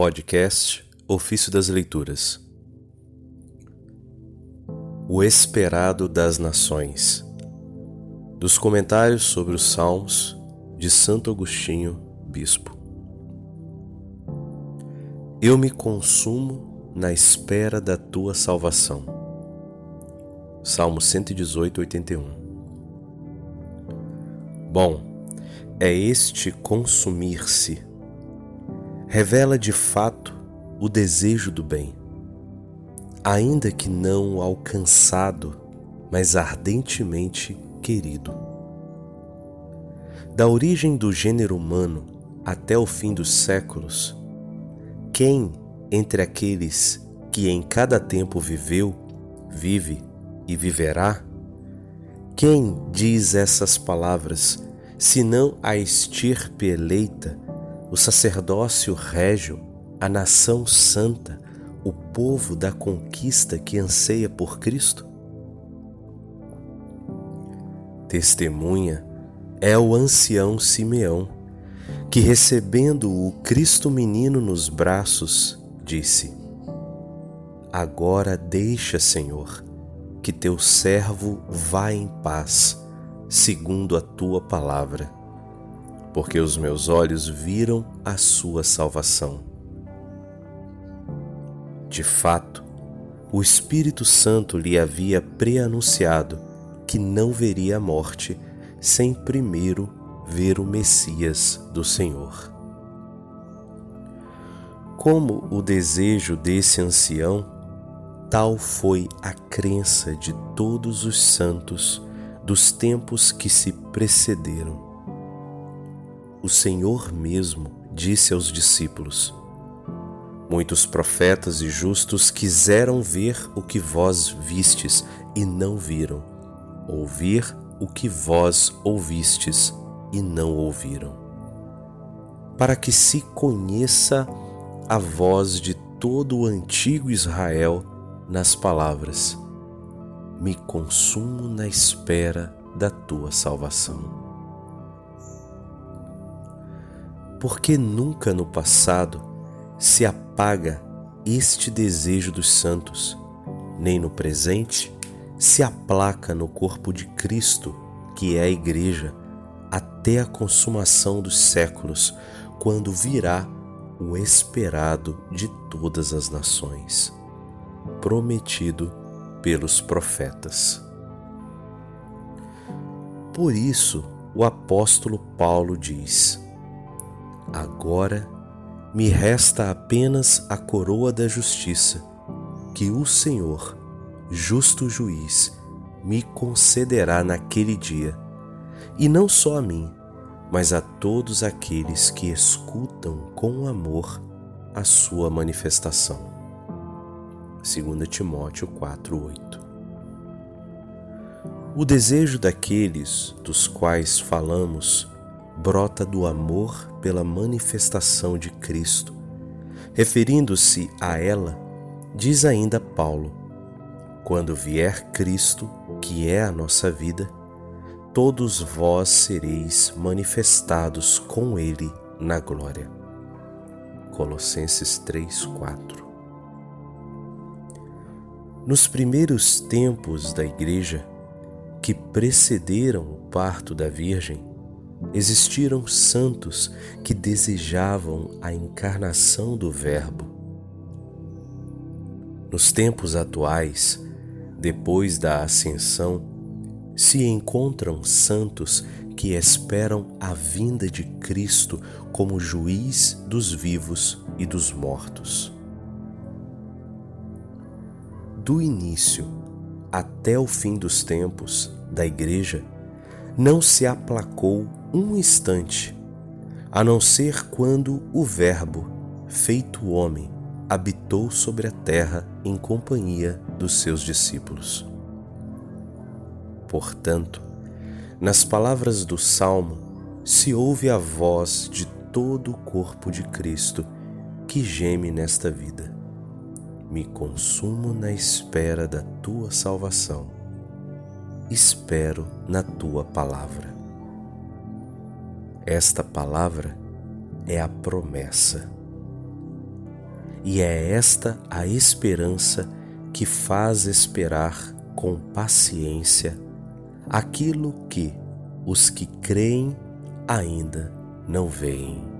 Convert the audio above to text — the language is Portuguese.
Podcast Ofício das Leituras O Esperado das Nações Dos comentários sobre os Salmos de Santo Agostinho, Bispo. Eu me consumo na espera da tua salvação. Salmo 118, 81. Bom, é este consumir-se revela de fato o desejo do bem, ainda que não alcançado, mas ardentemente querido. Da origem do gênero humano até o fim dos séculos, quem entre aqueles que em cada tempo viveu, vive e viverá? Quem diz essas palavras, senão a estirpe eleita? O sacerdócio régio, a nação santa, o povo da conquista que anseia por Cristo? Testemunha é o ancião Simeão, que recebendo o Cristo menino nos braços, disse: Agora deixa, Senhor, que teu servo vá em paz, segundo a tua palavra porque os meus olhos viram a sua salvação. De fato, o Espírito Santo lhe havia preanunciado que não veria a morte sem primeiro ver o Messias do Senhor. Como o desejo desse ancião, tal foi a crença de todos os santos dos tempos que se precederam o Senhor mesmo disse aos discípulos: Muitos profetas e justos quiseram ver o que vós vistes e não viram, ouvir o que vós ouvistes e não ouviram, para que se conheça a voz de todo o antigo Israel nas palavras: Me consumo na espera da tua salvação. Porque nunca no passado se apaga este desejo dos santos, nem no presente se aplaca no corpo de Cristo, que é a Igreja, até a consumação dos séculos, quando virá o esperado de todas as nações, prometido pelos profetas. Por isso, o apóstolo Paulo diz: Agora me resta apenas a coroa da justiça, que o Senhor, justo juiz, me concederá naquele dia, e não só a mim, mas a todos aqueles que escutam com amor a sua manifestação. 2 Timóteo 4:8 O desejo daqueles dos quais falamos brota do amor pela manifestação de Cristo. Referindo-se a ela, diz ainda Paulo: Quando vier Cristo, que é a nossa vida, todos vós sereis manifestados com Ele na glória. Colossenses 3, 4 Nos primeiros tempos da Igreja, que precederam o parto da Virgem, existiram santos que desejavam a encarnação do Verbo. Nos tempos atuais, depois da ascensão, se encontram santos que esperam a vinda de Cristo como juiz dos vivos e dos mortos. Do início até o fim dos tempos da Igreja, não se aplacou um instante, a não ser quando o Verbo, feito homem, habitou sobre a terra em companhia dos seus discípulos. Portanto, nas palavras do Salmo se ouve a voz de todo o corpo de Cristo que geme nesta vida. Me consumo na espera da tua salvação espero na tua palavra. Esta palavra é a promessa. e é esta a esperança que faz esperar com paciência aquilo que os que creem ainda não veem.